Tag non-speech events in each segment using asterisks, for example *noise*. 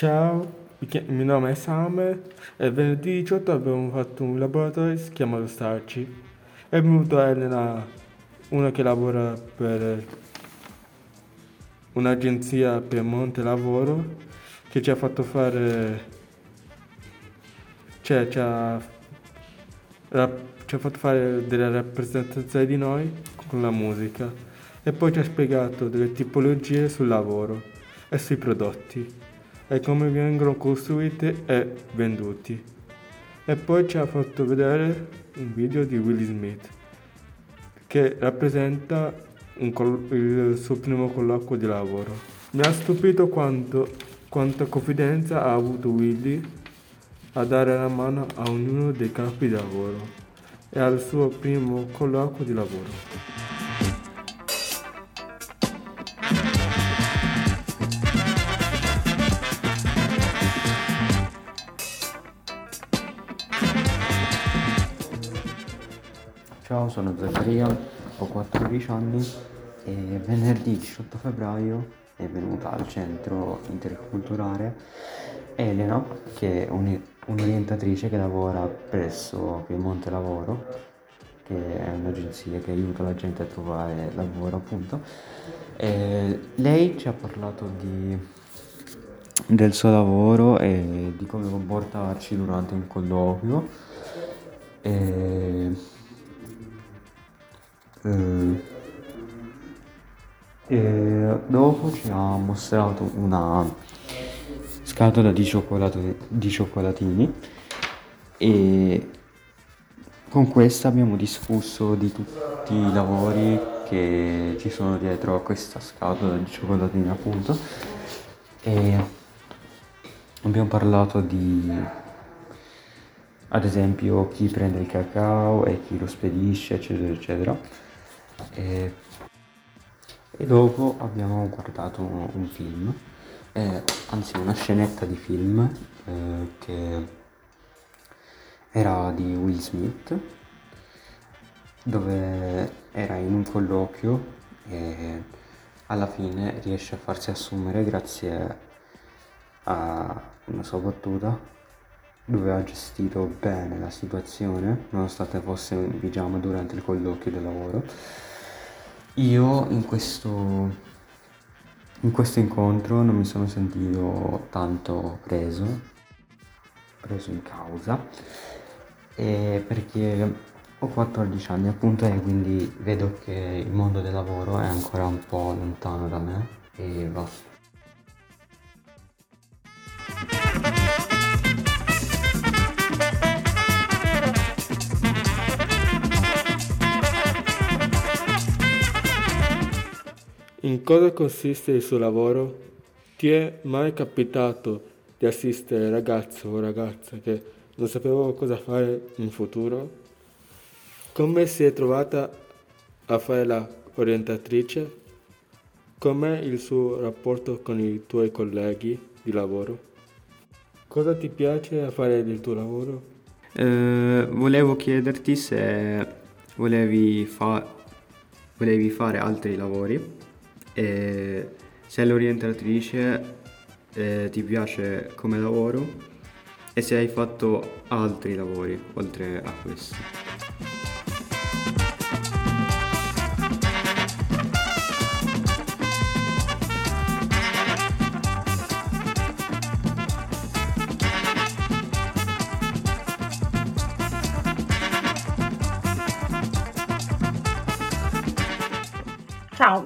Ciao, il mio nome è Samuel e venerdì 18 abbiamo fatto un laboratorio che si chiama Starci. È venuta Elena, una che lavora per un'agenzia Piemonte Lavoro, che ci ha fatto fare, cioè ci ha, ci ha fatto fare delle rappresentazioni di noi con la musica e poi ci ha spiegato delle tipologie sul lavoro e sui prodotti e come vengono costruiti e venduti. E poi ci ha fatto vedere un video di Will Smith che rappresenta col- il suo primo colloquio di lavoro. Mi ha stupito quanto, quanta confidenza ha avuto Willy a dare la mano a ognuno dei capi di lavoro e al suo primo colloquio di lavoro. Ciao, sono Zaccaria, ho 14 anni e venerdì 18 febbraio è venuta al centro interculturale Elena, che è un- un'orientatrice che lavora presso Piemonte Lavoro, che è un'agenzia che aiuta la gente a trovare lavoro, appunto. E lei ci ha parlato di, del suo lavoro e di come comportarci durante un colloquio. E eh, e dopo ci ha mostrato una scatola di, di cioccolatini e con questa abbiamo discusso di tutti i lavori che ci sono dietro a questa scatola di cioccolatini appunto. E abbiamo parlato di ad esempio chi prende il cacao e chi lo spedisce eccetera eccetera. E, e dopo abbiamo guardato un film, eh, anzi una scenetta di film eh, che era di Will Smith, dove era in un colloquio e alla fine riesce a farsi assumere grazie a una sua battuta dove ha gestito bene la situazione, nonostante fosse in pigiama durante il colloquio del lavoro. Io in questo, in questo incontro non mi sono sentito tanto preso, preso in causa, perché ho 14 anni appunto e quindi vedo che il mondo del lavoro è ancora un po' lontano da me e basta. In cosa consiste il suo lavoro? Ti è mai capitato di assistere ragazzo o ragazza che non sapeva cosa fare in futuro? Come si è trovata a fare la orientatrice? Com'è il suo rapporto con i tuoi colleghi di lavoro? Cosa ti piace a fare del tuo lavoro? Eh, volevo chiederti se volevi, fa- volevi fare altri lavori e se l'orientatrice eh, ti piace come lavoro e se hai fatto altri lavori oltre a questo.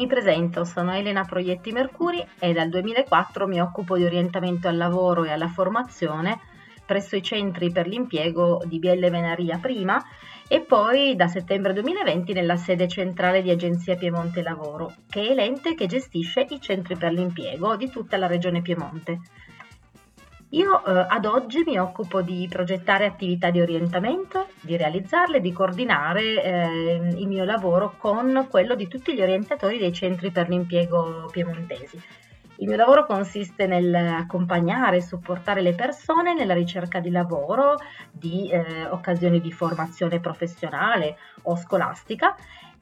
Mi presento, sono Elena Proietti Mercuri e dal 2004 mi occupo di orientamento al lavoro e alla formazione presso i centri per l'impiego di Bielle Venaria prima e poi da settembre 2020 nella sede centrale di Agenzia Piemonte Lavoro, che è l'ente che gestisce i centri per l'impiego di tutta la regione Piemonte. Io eh, ad oggi mi occupo di progettare attività di orientamento, di realizzarle, di coordinare eh, il mio lavoro con quello di tutti gli orientatori dei centri per l'impiego piemontesi. Il mio lavoro consiste nell'accompagnare e supportare le persone nella ricerca di lavoro, di eh, occasioni di formazione professionale o scolastica,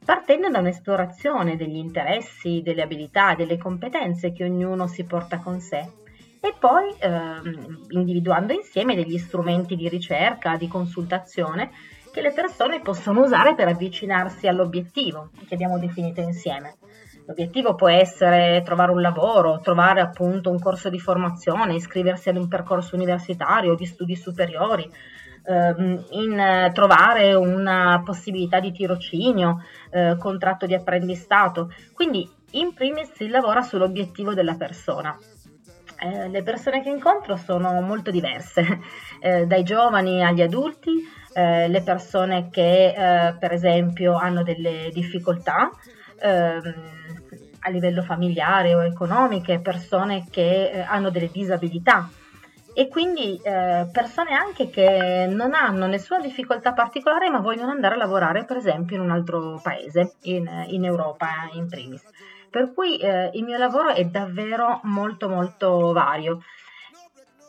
partendo da un'esplorazione degli interessi, delle abilità, delle competenze che ognuno si porta con sé e poi ehm, individuando insieme degli strumenti di ricerca, di consultazione che le persone possono usare per avvicinarsi all'obiettivo che abbiamo definito insieme. L'obiettivo può essere trovare un lavoro, trovare appunto un corso di formazione, iscriversi ad un percorso universitario di studi superiori, ehm, in trovare una possibilità di tirocinio, eh, contratto di apprendistato. Quindi in primis si lavora sull'obiettivo della persona. Eh, le persone che incontro sono molto diverse, *laughs* eh, dai giovani agli adulti, eh, le persone che eh, per esempio hanno delle difficoltà, ehm, a livello familiare o economiche, persone che eh, hanno delle disabilità e quindi eh, persone anche che non hanno nessuna difficoltà particolare ma vogliono andare a lavorare per esempio in un altro paese, in, in Europa in primis. Per cui eh, il mio lavoro è davvero molto molto vario.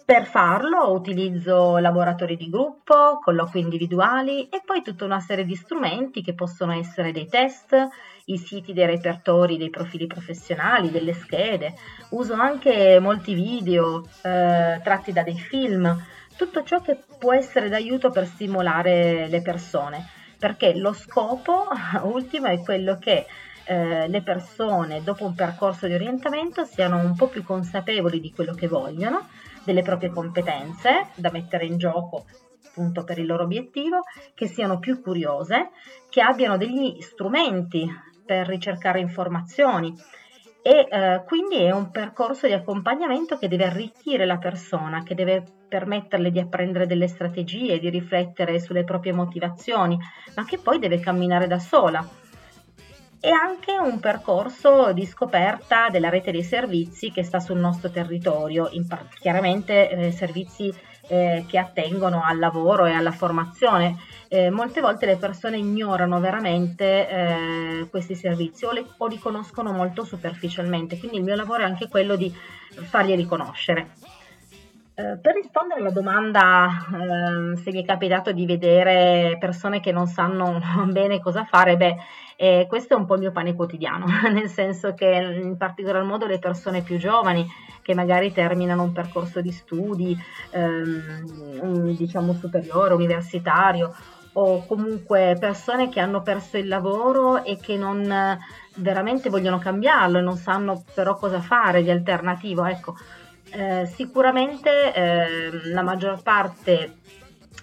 Per farlo utilizzo laboratori di gruppo, colloqui individuali e poi tutta una serie di strumenti che possono essere dei test, i siti dei repertori dei profili professionali, delle schede. Uso anche molti video eh, tratti da dei film, tutto ciò che può essere d'aiuto per stimolare le persone, perché lo scopo *laughs* ultimo è quello che eh, le persone dopo un percorso di orientamento siano un po' più consapevoli di quello che vogliono delle proprie competenze da mettere in gioco appunto per il loro obiettivo, che siano più curiose, che abbiano degli strumenti per ricercare informazioni. E eh, quindi è un percorso di accompagnamento che deve arricchire la persona, che deve permetterle di apprendere delle strategie, di riflettere sulle proprie motivazioni, ma che poi deve camminare da sola e anche un percorso di scoperta della rete dei servizi che sta sul nostro territorio, par- chiaramente eh, servizi eh, che attengono al lavoro e alla formazione. Eh, molte volte le persone ignorano veramente eh, questi servizi o, le, o li conoscono molto superficialmente, quindi il mio lavoro è anche quello di farli riconoscere. Eh, per rispondere alla domanda eh, se mi è capitato di vedere persone che non sanno *laughs* bene cosa fare, beh, eh, questo è un po' il mio pane quotidiano, *laughs* nel senso che in particolar modo le persone più giovani che magari terminano un percorso di studi, ehm, diciamo superiore, universitario, o comunque persone che hanno perso il lavoro e che non veramente vogliono cambiarlo e non sanno però cosa fare di alternativo, ecco eh, sicuramente eh, la maggior parte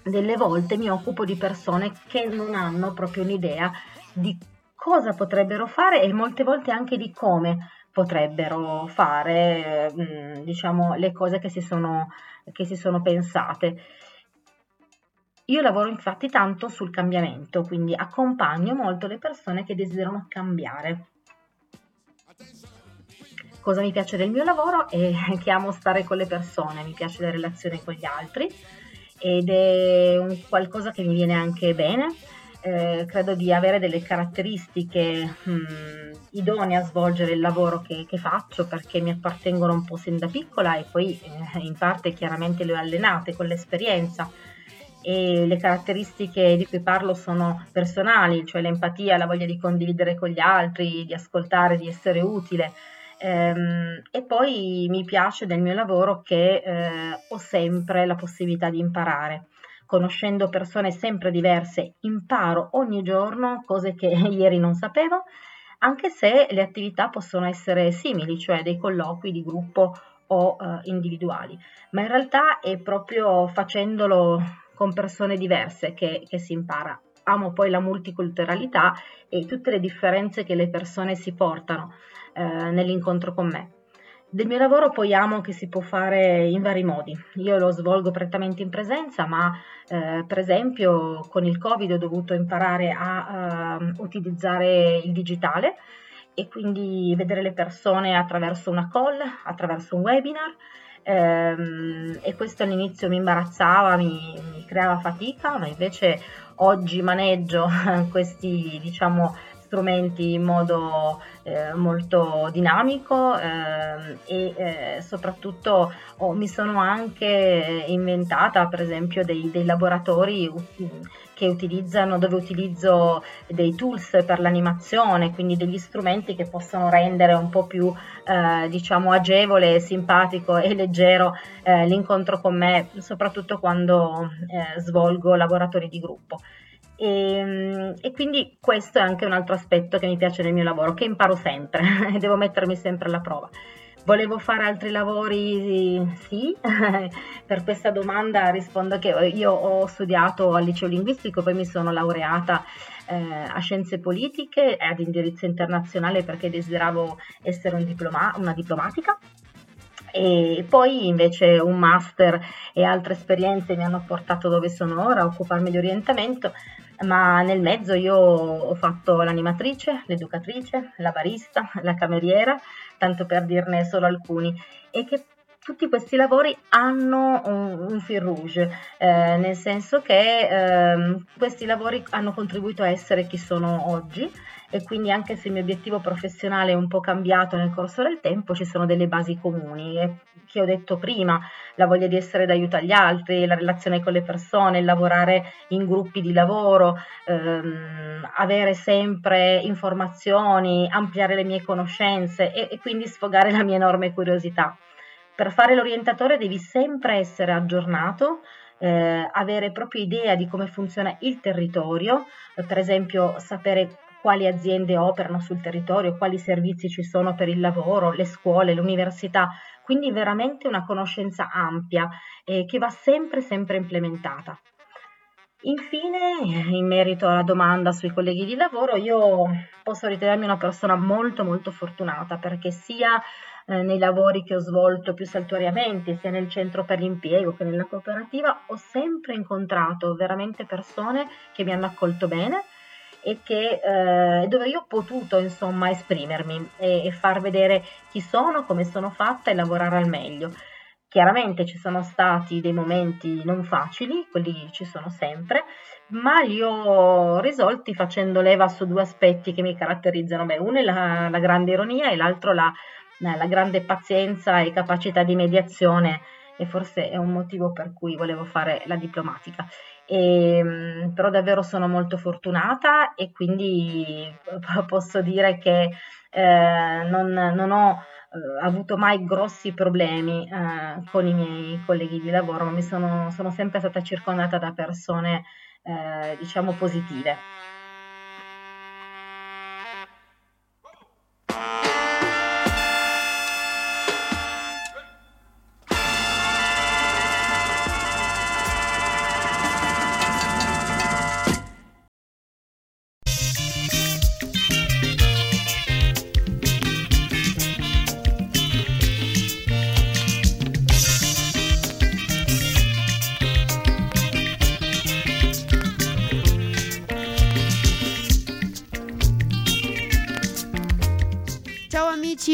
delle volte mi occupo di persone che non hanno proprio un'idea di cosa potrebbero fare e molte volte anche di come potrebbero fare mm, diciamo le cose che si sono, che si sono pensate. Io lavoro infatti tanto sul cambiamento, quindi accompagno molto le persone che desiderano cambiare cosa mi piace del mio lavoro è *laughs* che amo stare con le persone, mi piace la relazione con gli altri ed è un qualcosa che mi viene anche bene. Eh, credo di avere delle caratteristiche mh, hmm, idonee a svolgere il lavoro che, che, faccio perché mi appartengono un po' sin da piccola e poi eh, in parte chiaramente le ho allenate con l'esperienza e le caratteristiche di cui parlo sono personali, cioè l'empatia, la voglia di condividere con gli altri, di ascoltare, di essere utile, Ehm, e poi mi piace del mio lavoro che eh, ho sempre la possibilità di imparare. Conoscendo persone sempre diverse, imparo ogni giorno cose che *laughs* ieri non sapevo, anche se le attività possono essere simili, cioè dei colloqui di gruppo o eh, individuali, ma in realtà è proprio facendolo con persone diverse che, che si impara. Amo poi la multiculturalità e tutte le differenze che le persone si portano eh, nell'incontro con me. Del mio lavoro poi amo che si può fare in vari modi. Io lo svolgo prettamente in presenza, ma eh, per esempio con il Covid ho dovuto imparare a uh, utilizzare il digitale e quindi vedere le persone attraverso una call, attraverso un webinar. Ehm, e questo all'inizio mi imbarazzava, mi, mi creava fatica, ma invece oggi maneggio *laughs* questi diciamo strumenti in modo eh, molto dinamico eh, e soprattutto oh, mi sono anche inventata per esempio dei, dei laboratori che utilizzano, dove utilizzo dei tools per l'animazione, quindi degli strumenti che possono rendere un po' più eh, diciamo agevole, simpatico e leggero eh, l'incontro con me, soprattutto quando eh, svolgo laboratori di gruppo. E, ehm, e, quindi questo è anche un altro aspetto che mi piace nel mio lavoro, che imparo sempre, *laughs* devo mettermi sempre alla prova. Volevo fare altri lavori? Sì, *laughs* per questa domanda rispondo che io ho studiato al liceo linguistico, poi mi sono laureata eh, a scienze politiche e ad indirizzo internazionale perché desideravo essere un diploma- una diplomatica e poi invece un master e altre esperienze mi hanno portato dove sono ora a occuparmi di orientamento, ma nel mezzo io ho fatto l'animatrice, l'educatrice, la barista, la cameriera, tanto per dirne solo alcuni, e che tutti questi lavori hanno un, un fil rouge, eh, nel senso che eh, questi lavori hanno contribuito a essere chi sono oggi e quindi anche se il mio obiettivo professionale è un po' cambiato nel corso del tempo, ci sono delle basi comuni e, che ho detto prima, la voglia di essere d'aiuto agli altri, la relazione con le persone, lavorare in gruppi di lavoro, ehm, avere sempre informazioni, ampliare le mie conoscenze e, e quindi sfogare la mia enorme curiosità. Per fare l'orientatore devi sempre essere aggiornato, eh, avere proprio idea di come funziona il territorio, per esempio sapere quali aziende operano sul territorio, quali servizi ci sono per il lavoro, le scuole, l'università, quindi veramente una conoscenza ampia eh, che va sempre, sempre implementata. Infine, in merito alla domanda sui colleghi di lavoro, io posso ritenermi una persona molto molto fortunata perché sia eh, nei lavori che ho svolto più saltuariamente, sia nel centro per l'impiego che nella cooperativa, ho sempre incontrato veramente persone che mi hanno accolto bene, e che, eh, dove io ho potuto insomma esprimermi e, e far vedere chi sono, come sono fatta e lavorare al meglio. Chiaramente ci sono stati dei momenti non facili, quelli ci sono sempre, ma li ho risolti facendo leva su due aspetti che mi caratterizzano. Beh, uno è la, la grande ironia e l'altro la, la, grande pazienza e capacità di mediazione e forse è un motivo per cui volevo fare la diplomatica. E, ehm, però davvero sono molto fortunata e quindi *laughs* posso dire che eh, non, non, ho eh, avuto mai grossi problemi eh, con i miei colleghi di lavoro, ma mi sono, sono sempre stata circondata da persone eh, diciamo positive.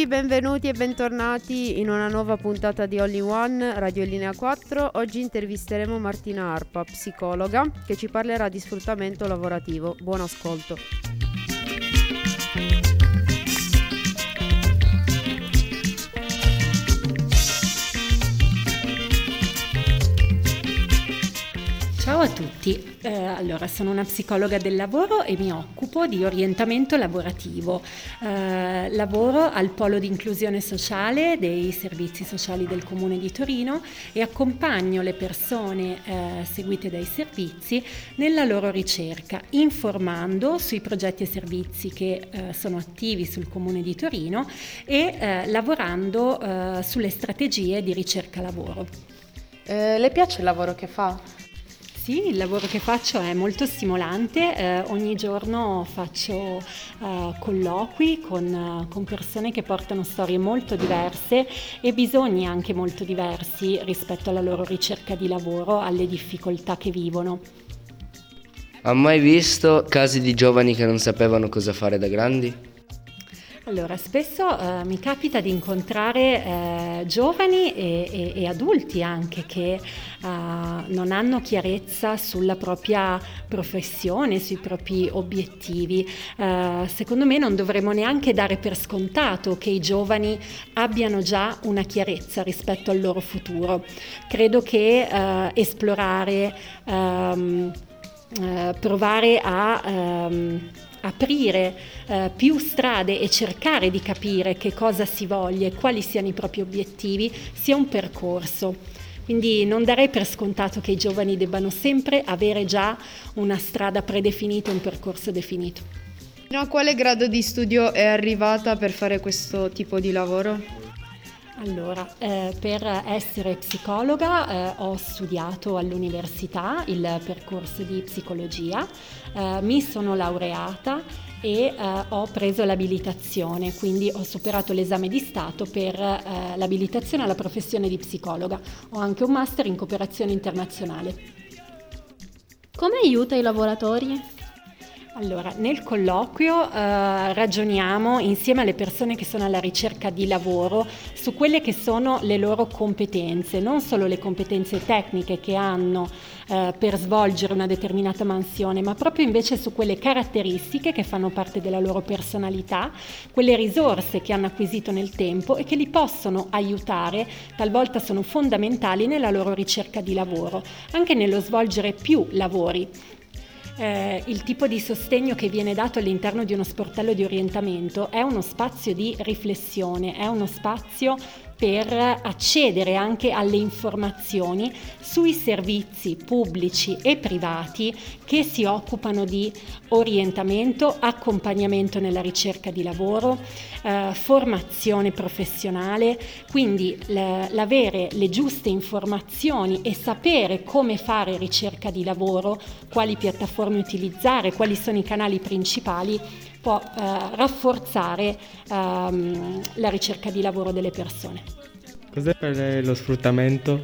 Benvenuti e bentornati in una nuova puntata di Only One Radio Linea 4. Oggi intervisteremo Martina Arpa, psicologa, che ci parlerà di sfruttamento lavorativo. Buon ascolto. A tutti, eh, allora sono una psicologa del lavoro e mi occupo di orientamento lavorativo. Eh, lavoro al polo di inclusione sociale dei servizi sociali del Comune di Torino e accompagno le persone eh, seguite dai servizi nella loro ricerca, informando sui progetti e servizi che eh, sono attivi sul Comune di Torino e eh, lavorando eh, sulle strategie di ricerca lavoro. le piace il lavoro che fa? Sì, il lavoro che faccio è molto stimolante, eh, ogni giorno faccio eh, colloqui con, eh, con, persone che portano storie molto diverse e bisogni anche molto diversi rispetto alla loro ricerca di lavoro, alle difficoltà che vivono. Ha mai visto casi di giovani che non sapevano cosa fare da grandi? Allora, spesso eh, mi capita di incontrare eh, giovani e, e, e, adulti anche che eh, non hanno chiarezza sulla propria professione, sui propri obiettivi. Eh, secondo me non dovremmo neanche dare per scontato che i giovani abbiano già una chiarezza rispetto al loro futuro. Credo che eh, esplorare, ehm, eh, provare a... Ehm, aprire eh, più strade e cercare di capire che cosa si voglia e quali siano i propri obiettivi sia un percorso. Quindi non darei per scontato che i giovani debbano sempre avere già una strada predefinita, un percorso definito. Fino a quale grado di studio è arrivata per fare questo tipo di lavoro? Allora, eh, per essere psicologa eh, ho studiato all'università il percorso di psicologia, eh, mi sono laureata e eh, ho preso l'abilitazione, quindi ho superato l'esame di Stato per eh, l'abilitazione alla professione di psicologa. Ho anche un master in cooperazione internazionale. Come aiuta i lavoratori? Allora, nel colloquio eh, ragioniamo insieme alle persone che sono alla ricerca di lavoro su quelle che sono le loro competenze, non solo le competenze tecniche che hanno eh, per svolgere una determinata mansione, ma proprio invece su quelle caratteristiche che fanno parte della loro personalità, quelle risorse che hanno acquisito nel tempo e che li possono aiutare, talvolta sono fondamentali nella loro ricerca di lavoro, anche nello svolgere più lavori eh, il tipo di sostegno che viene dato all'interno di uno sportello di orientamento è uno spazio di riflessione, è uno spazio per accedere anche alle informazioni sui servizi pubblici e privati che si occupano di orientamento, accompagnamento nella ricerca di lavoro, eh, formazione professionale, quindi l'avere le giuste informazioni e sapere come fare ricerca di lavoro, quali piattaforme utilizzare, quali sono i canali principali può eh, rafforzare ehm, la ricerca di lavoro delle persone. Cos'è per lei lo sfruttamento?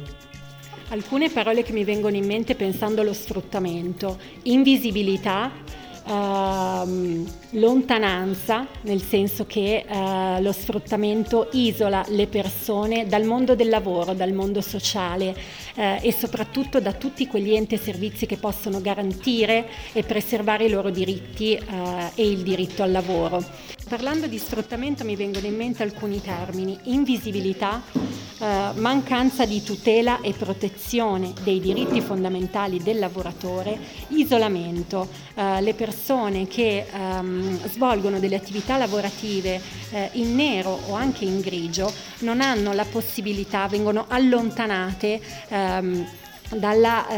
Alcune parole che mi vengono in mente pensando allo sfruttamento, invisibilità, ehm, lontananza, nel senso che eh, lo sfruttamento isola le persone dal mondo del lavoro, dal mondo sociale eh, e soprattutto da tutti quegli enti e servizi che possono garantire e preservare i loro diritti eh, e il diritto al lavoro. Parlando di sfruttamento mi vengono in mente alcuni termini, invisibilità, eh, mancanza di tutela e protezione dei diritti fondamentali del lavoratore, isolamento, eh, le persone che ehm, svolgono delle attività lavorative eh, in nero o anche in grigio non hanno la possibilità, vengono allontanate ehm, dalla,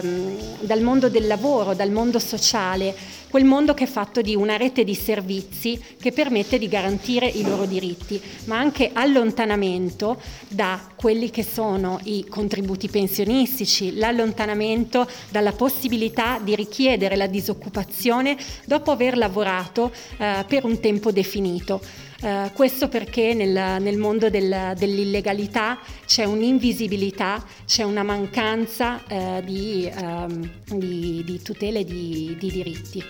ehm, dal mondo del lavoro, dal mondo sociale, quel mondo che è fatto di una rete di servizi che permette di garantire i loro diritti, ma anche allontanamento da quelli che sono i contributi pensionistici, l'allontanamento dalla possibilità di richiedere la disoccupazione dopo aver lavorato eh, per un tempo definito. Uh, questo perché nel, nel mondo del, dell'illegalità c'è un'invisibilità, c'è una mancanza uh, di, um, di, di tutele di, di diritti.